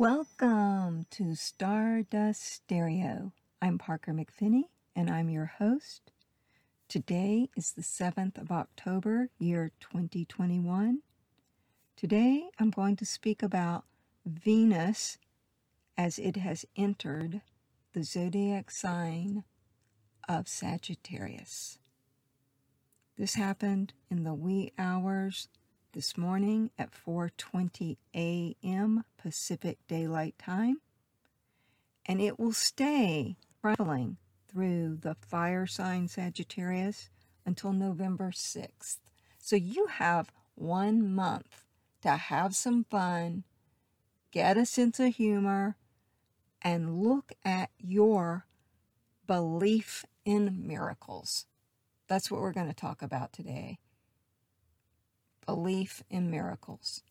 Welcome to Stardust Stereo. I'm Parker McFinney and I'm your host. Today is the 7th of October, year 2021. Today I'm going to speak about Venus as it has entered the zodiac sign of Sagittarius. This happened in the wee hours this morning at 4:20 a.m. Pacific Daylight Time, and it will stay traveling through the fire sign Sagittarius until November 6th. So you have 1 month to have some fun, get a sense of humor, and look at your belief in miracles. That's what we're going to talk about today belief in miracles.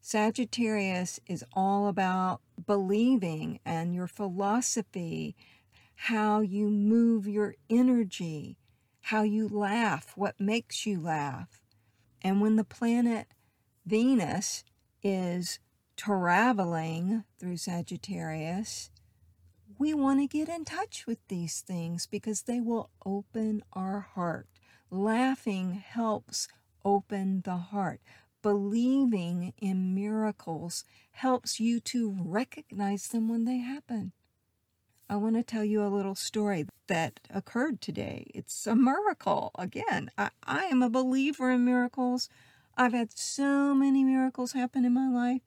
Sagittarius is all about believing and your philosophy, how you move your energy, how you laugh, what makes you laugh. And when the planet Venus is traveling through Sagittarius, we want to get in touch with these things because they will open our heart. Laughing helps open the heart. Believing in miracles helps you to recognize them when they happen. I want to tell you a little story that occurred today. It's a miracle. Again, I, I am a believer in miracles. I've had so many miracles happen in my life.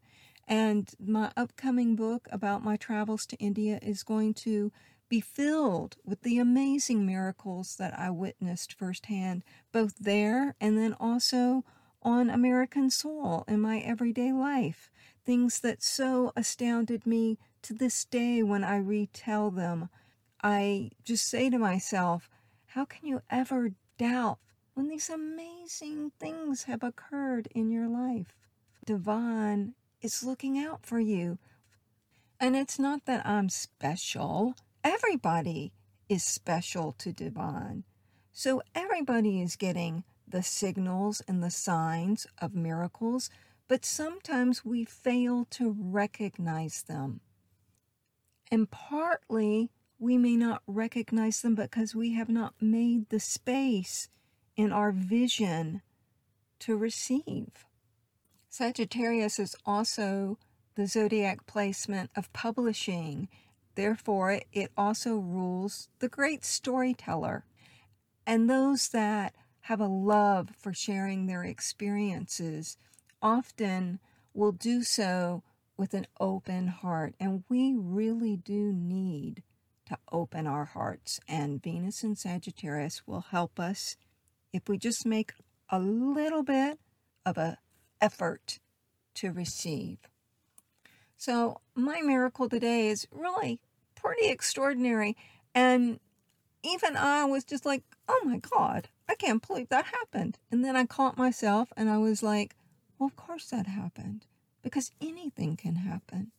And my upcoming book about my travels to India is going to be filled with the amazing miracles that I witnessed firsthand, both there and then also on American soil in my everyday life. Things that so astounded me to this day when I retell them. I just say to myself, how can you ever doubt when these amazing things have occurred in your life? Divine is looking out for you. And it's not that I'm special everybody is special to divine. So everybody is getting the signals and the signs of miracles, but sometimes we fail to recognize them. And partly we may not recognize them because we have not made the space in our vision to receive. Sagittarius is also the zodiac placement of publishing Therefore, it also rules the great storyteller and those that have a love for sharing their experiences often will do so with an open heart. And we really do need to open our hearts. And Venus and Sagittarius will help us if we just make a little bit of an effort to receive. So, my miracle today is really pretty extraordinary. And even I was just like, oh my God, I can't believe that happened. And then I caught myself and I was like, well, of course that happened because anything can happen.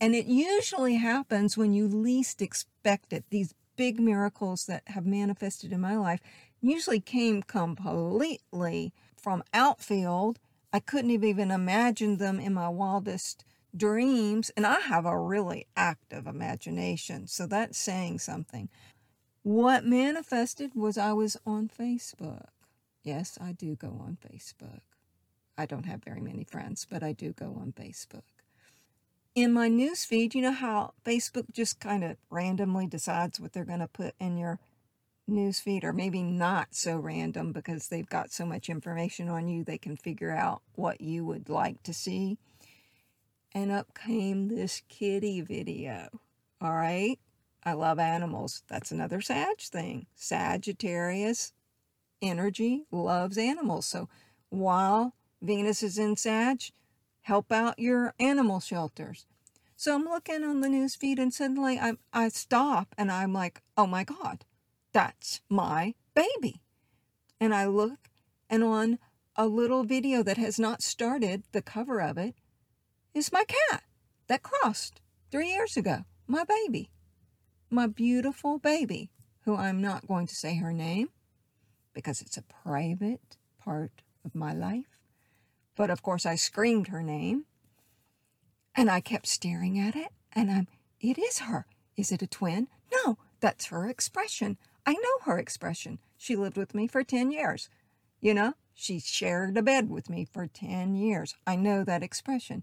And it usually happens when you least expect it. These big miracles that have manifested in my life usually came completely from outfield. I couldn't have even imagined them in my wildest dreams, and I have a really active imagination, so that's saying something. What manifested was I was on Facebook. Yes, I do go on Facebook. I don't have very many friends, but I do go on Facebook. In my news feed, you know how Facebook just kind of randomly decides what they're going to put in your news feed, or maybe not so random because they've got so much information on you, they can figure out what you would like to see and up came this kitty video. All right. I love animals. That's another Sag thing. Sagittarius energy loves animals. So while Venus is in Sag, help out your animal shelters. So I'm looking on the news feed and suddenly I, I stop and I'm like, oh my God, that's my baby. And I look and on a little video that has not started, the cover of it, is my cat that crossed three years ago, my baby, my beautiful baby, who I'm not going to say her name because it's a private part of my life. But of course, I screamed her name. And I kept staring at it, and I'm, it is her. Is it a twin? No, that's her expression. I know her expression. She lived with me for 10 years. You know, she shared a bed with me for 10 years. I know that expression.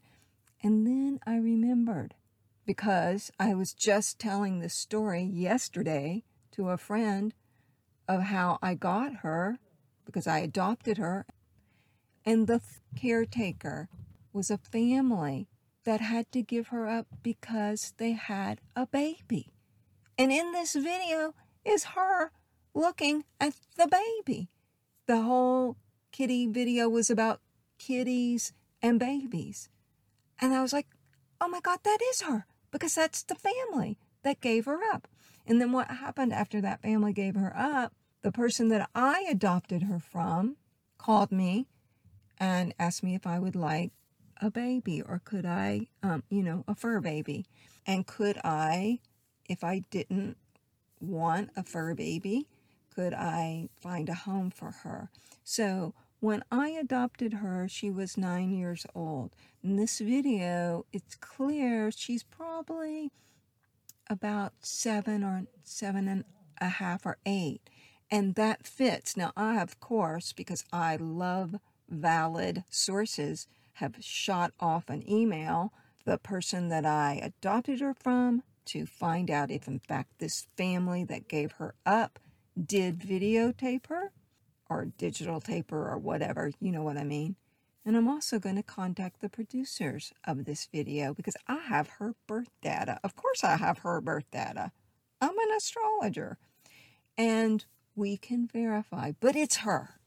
And then I remembered because I was just telling this story yesterday to a friend of how I got her because I adopted her. And the caretaker was a family that had to give her up because they had a baby. And in this video is her looking at the baby. The whole kitty video was about kitties and babies. And I was like, oh my God, that is her because that's the family that gave her up. And then what happened after that family gave her up? The person that I adopted her from called me and asked me if I would like a baby or could I, um, you know, a fur baby. And could I, if I didn't want a fur baby, could I find a home for her? So when I adopted her, she was nine years old. In this video, it's clear she's probably about seven or seven and a half or eight. And that fits. Now, I, of course, because I love valid sources, have shot off an email the person that I adopted her from to find out if, in fact, this family that gave her up did videotape her or digital tape her or whatever. You know what I mean. And I'm also going to contact the producers of this video because I have her birth data. Of course, I have her birth data. I'm an astrologer. And we can verify, but it's her.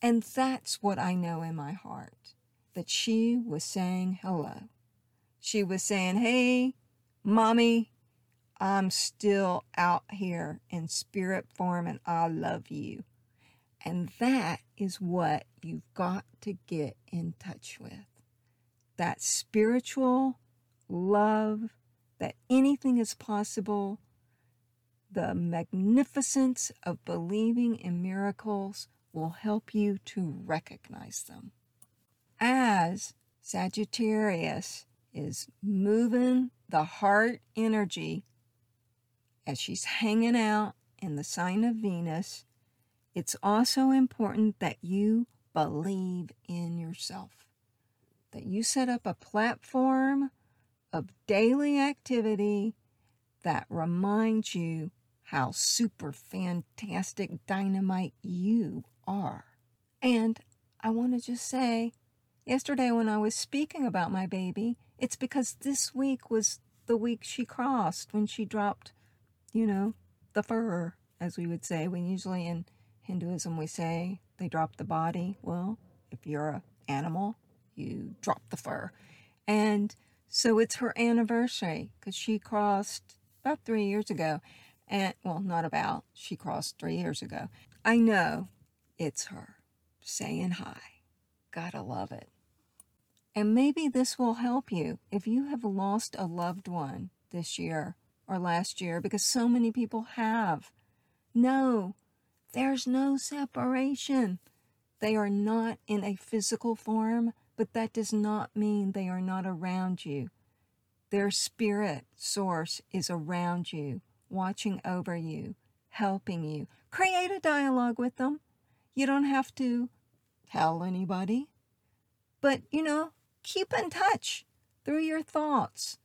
And that's what I know in my heart that she was saying hello. She was saying, Hey, mommy, I'm still out here in spirit form and I love you. And that is what you've got to get in touch with. That spiritual love, that anything is possible, the magnificence of believing in miracles will help you to recognize them. As Sagittarius is moving the heart energy as she's hanging out in the sign of Venus it's also important that you believe in yourself, that you set up a platform of daily activity that reminds you how super fantastic dynamite you are. And I want to just say, yesterday when I was speaking about my baby, it's because this week was the week she crossed when she dropped, you know, the fur, as we would say. when usually in Hinduism, we say they drop the body. Well, if you're an animal, you drop the fur. And so it's her anniversary because she crossed about three years ago. And, well, not about, she crossed three years ago. I know it's her saying hi. Gotta love it. And maybe this will help you if you have lost a loved one this year or last year, because so many people have. Know there's no separation. They are not in a physical form, but that does not mean they are not around you. Their spirit source is around you, watching over you, helping you. Create a dialogue with them. You don't have to tell anybody, but you know, keep in touch through your thoughts.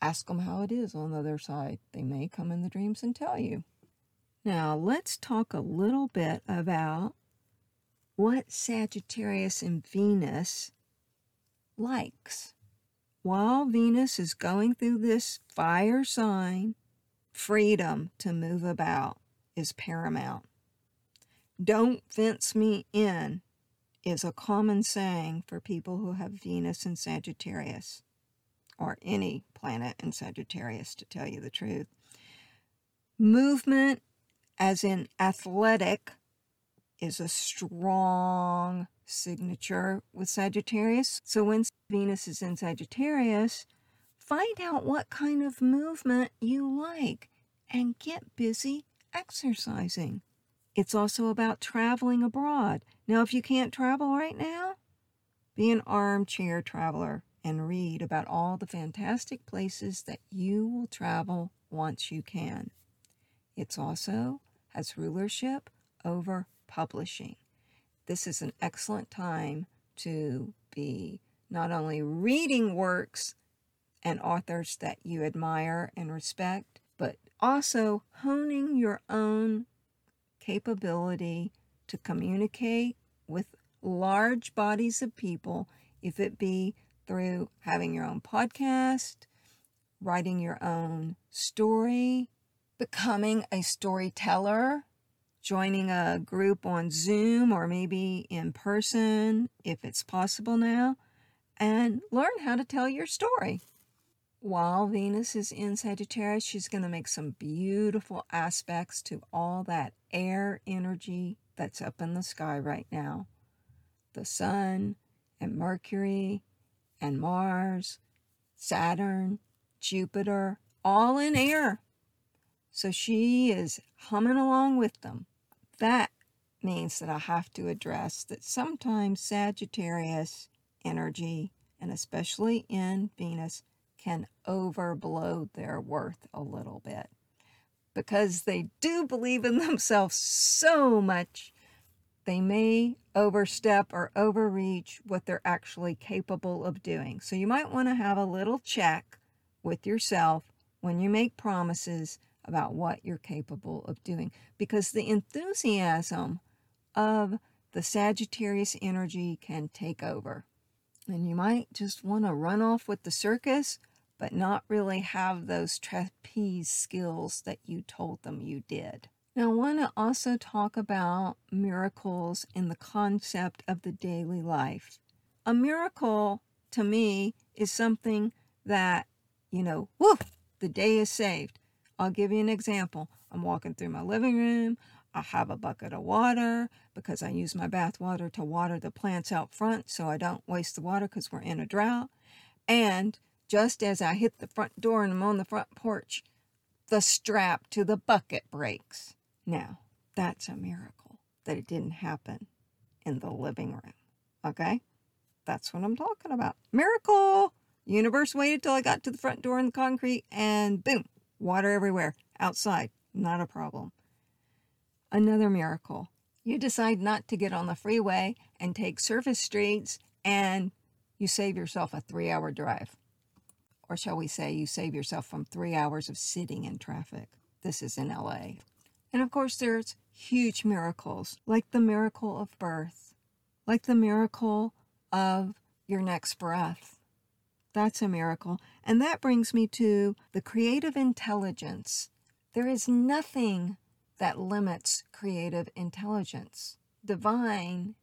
Ask them how it is on the other side. They may come in the dreams and tell you. Now, let's talk a little bit about what Sagittarius and Venus likes. While Venus is going through this fire sign, freedom to move about is paramount. Don't fence me in is a common saying for people who have Venus in Sagittarius, or any planet in Sagittarius, to tell you the truth. Movement as in athletic, is a strong signature with Sagittarius. So when Venus is in Sagittarius, find out what kind of movement you like and get busy exercising. It's also about traveling abroad. Now, if you can't travel right now, be an armchair traveler. and read about all the fantastic places that you will travel once you can. It's also has rulership over publishing. This is an excellent time to be not only reading works and authors that you admire and respect, but also honing your own capability to communicate with large bodies of people, if it be through having your own podcast, writing your own story, becoming a storyteller, joining a group on Zoom or maybe in person if it's possible now, and learn how to tell your story. While Venus is in Sagittarius, she's going to make some beautiful aspects to all that air energy that's up in the sky right now. The Sun and Mercury and Mars, Saturn, Jupiter, all in air. So she is humming along with them. That means that I have to address that sometimes Sagittarius energy, and especially in Venus, can overblow their worth a little bit because they do believe in themselves so much they may overstep or overreach what they're actually capable of doing. So you might want to have a little check with yourself when you make promises about what you're capable of doing because the enthusiasm of the Sagittarius energy can take over. And you might just want to run off with the circus but not really have those trapeze skills that you told them you did. Now, I want to also talk about miracles in the concept of the daily life. A miracle to me is something that, you know, woof, the day is saved. I'll give you an example. I'm walking through my living room. I have a bucket of water because I use my bath water to water the plants out front so I don't waste the water because we're in a drought. And just as I hit the front door and I'm on the front porch, the strap to the bucket breaks. Now, that's a miracle that it didn't happen in the living room. Okay? That's what I'm talking about. Miracle! Universe waited till I got to the front door in the concrete and boom, water everywhere. Outside, not a problem. Another miracle. You decide not to get on the freeway and take surface streets and you save yourself a three hour drive or shall we say, you save yourself from three hours of sitting in traffic. This is in LA. And of course, there's huge miracles, like the miracle of birth, like the miracle of your next breath. That's a miracle. And that brings me to the creative intelligence. There is nothing that limits creative intelligence. Divine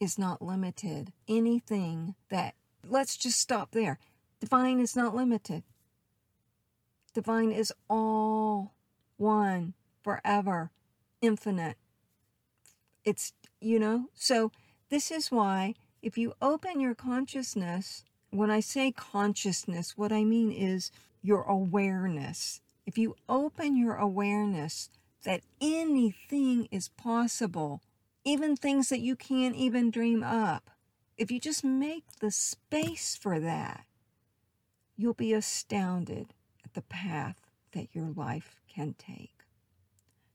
is not limited. Anything that, let's just stop there. Divine is not limited. Divine is all one, forever, infinite. It's, you know, so this is why if you open your consciousness, when I say consciousness, what I mean is your awareness. If you open your awareness that anything is possible, even things that you can't even dream up, if you just make the space for that, you'll be astounded at the path that your life can take.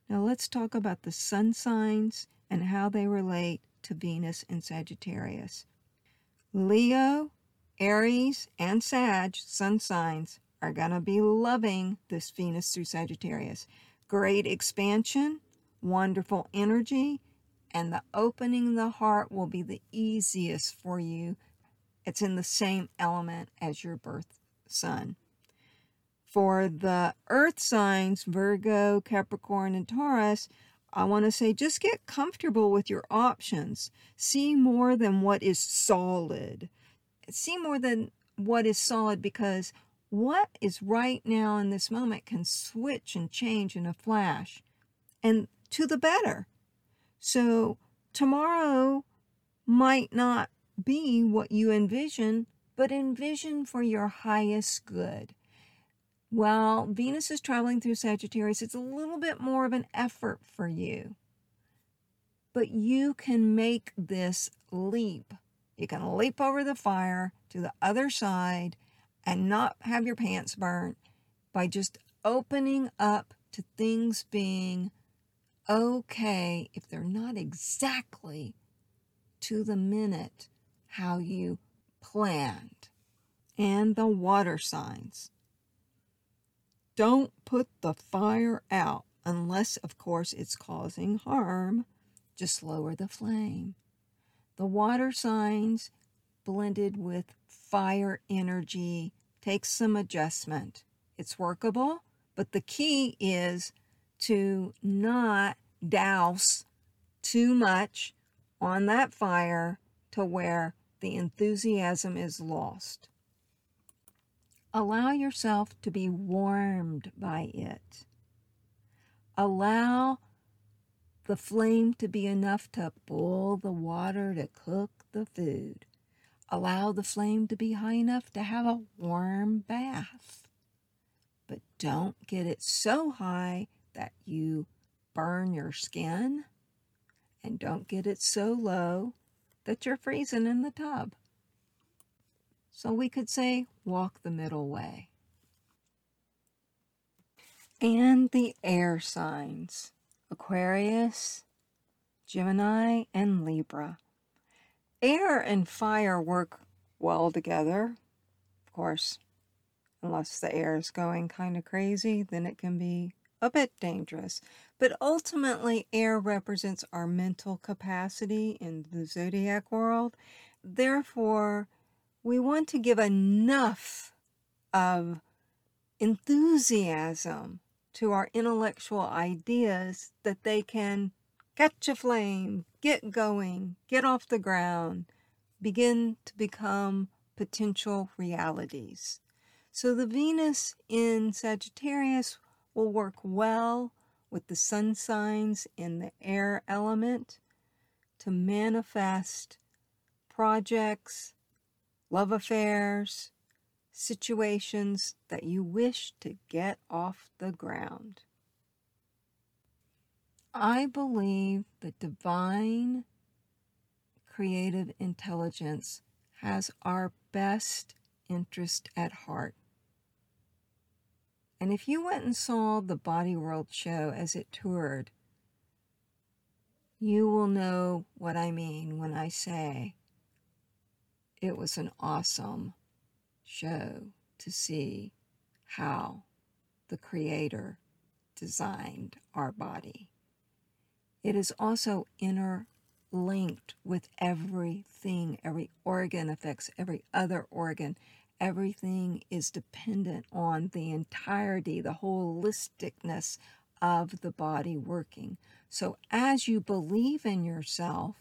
Now, let's talk about the sun signs and how they relate to Venus and Sagittarius. Leo, Aries, and Sag sun signs are going to be loving this Venus through Sagittarius. Great expansion, wonderful energy, and the opening the heart will be the easiest for you. It's in the same element as your birth sun. For the earth signs, Virgo, Capricorn, and Taurus, I want to say just get comfortable with your options. See more than what is solid. See more than what is solid because what is right now in this moment can switch and change in a flash and to the better. So tomorrow might not be what you envision but envision for your highest good. While Venus is traveling through Sagittarius, it's a little bit more of an effort for you. But you can make this leap You can leap over the fire to the other side and not have your pants burnt by just opening up to things being okay if they're not exactly to the minute how you planned. And the water signs. Don't put the fire out unless, of course, it's causing harm. Just lower the flame. The water signs blended with fire energy takes some adjustment. It's workable, but the key is to not douse too much on that fire to where the enthusiasm is lost. Allow yourself to be warmed by it. Allow the flame to be enough to boil the water to cook the food. Allow the flame to be high enough to have a warm bath. But don't get it so high that you burn your skin. And don't get it so low that you're freezing in the tub. So we could say walk the middle way. And the air signs Aquarius, Gemini, and Libra. Air and fire work well together. Of course, unless the air is going kind of crazy, then it can be a bit dangerous. But ultimately, air represents our mental capacity in the zodiac world. Therefore, we want to give enough of enthusiasm to our intellectual ideas that they can catch a flame, get going, get off the ground, begin to become potential realities. So the Venus in Sagittarius will work well with the sun signs in the air element to manifest projects, love affairs, situations that you wish to get off the ground. I believe that divine creative intelligence has our best interest at heart. And if you went and saw the Body World show as it toured, you will know what I mean when I say it was an awesome show to see how the Creator designed our body. It is also interlinked with everything, every organ affects every other organ everything is dependent on the entirety, the holisticness of the body working. So as you believe in yourself,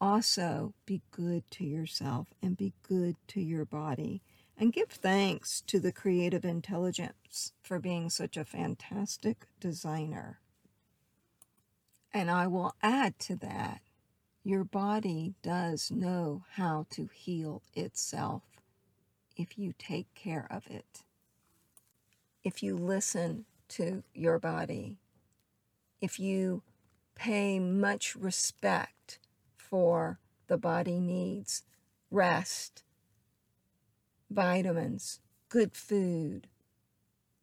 also be good to yourself and be good to your body. And give thanks to the creative intelligence for being such a fantastic designer. And I will add to that your body does know how to heal itself if you take care of it. If you listen to your body, if you pay much respect for the body needs rest, vitamins, good food,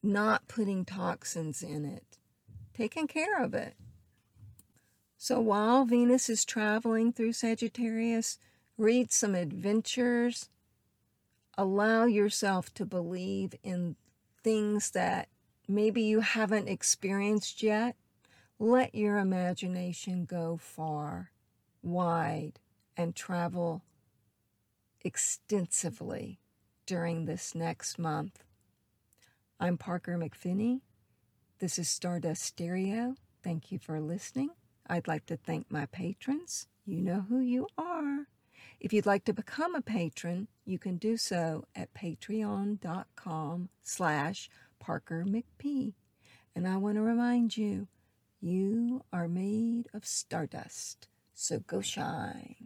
not putting toxins in it, taking care of it. So while Venus is traveling through Sagittarius, read some adventures. Allow yourself to believe in things that maybe you haven't experienced yet. Let your imagination go far, wide, and travel extensively during this next month. I'm Parker McFinney. This is Stardust Stereo. Thank you for listening. I'd like to thank my patrons. You know who you are. If you'd like to become a patron, you can do so at patreon.com slash Parker McP. And I want to remind you, you are made of stardust, so go shine.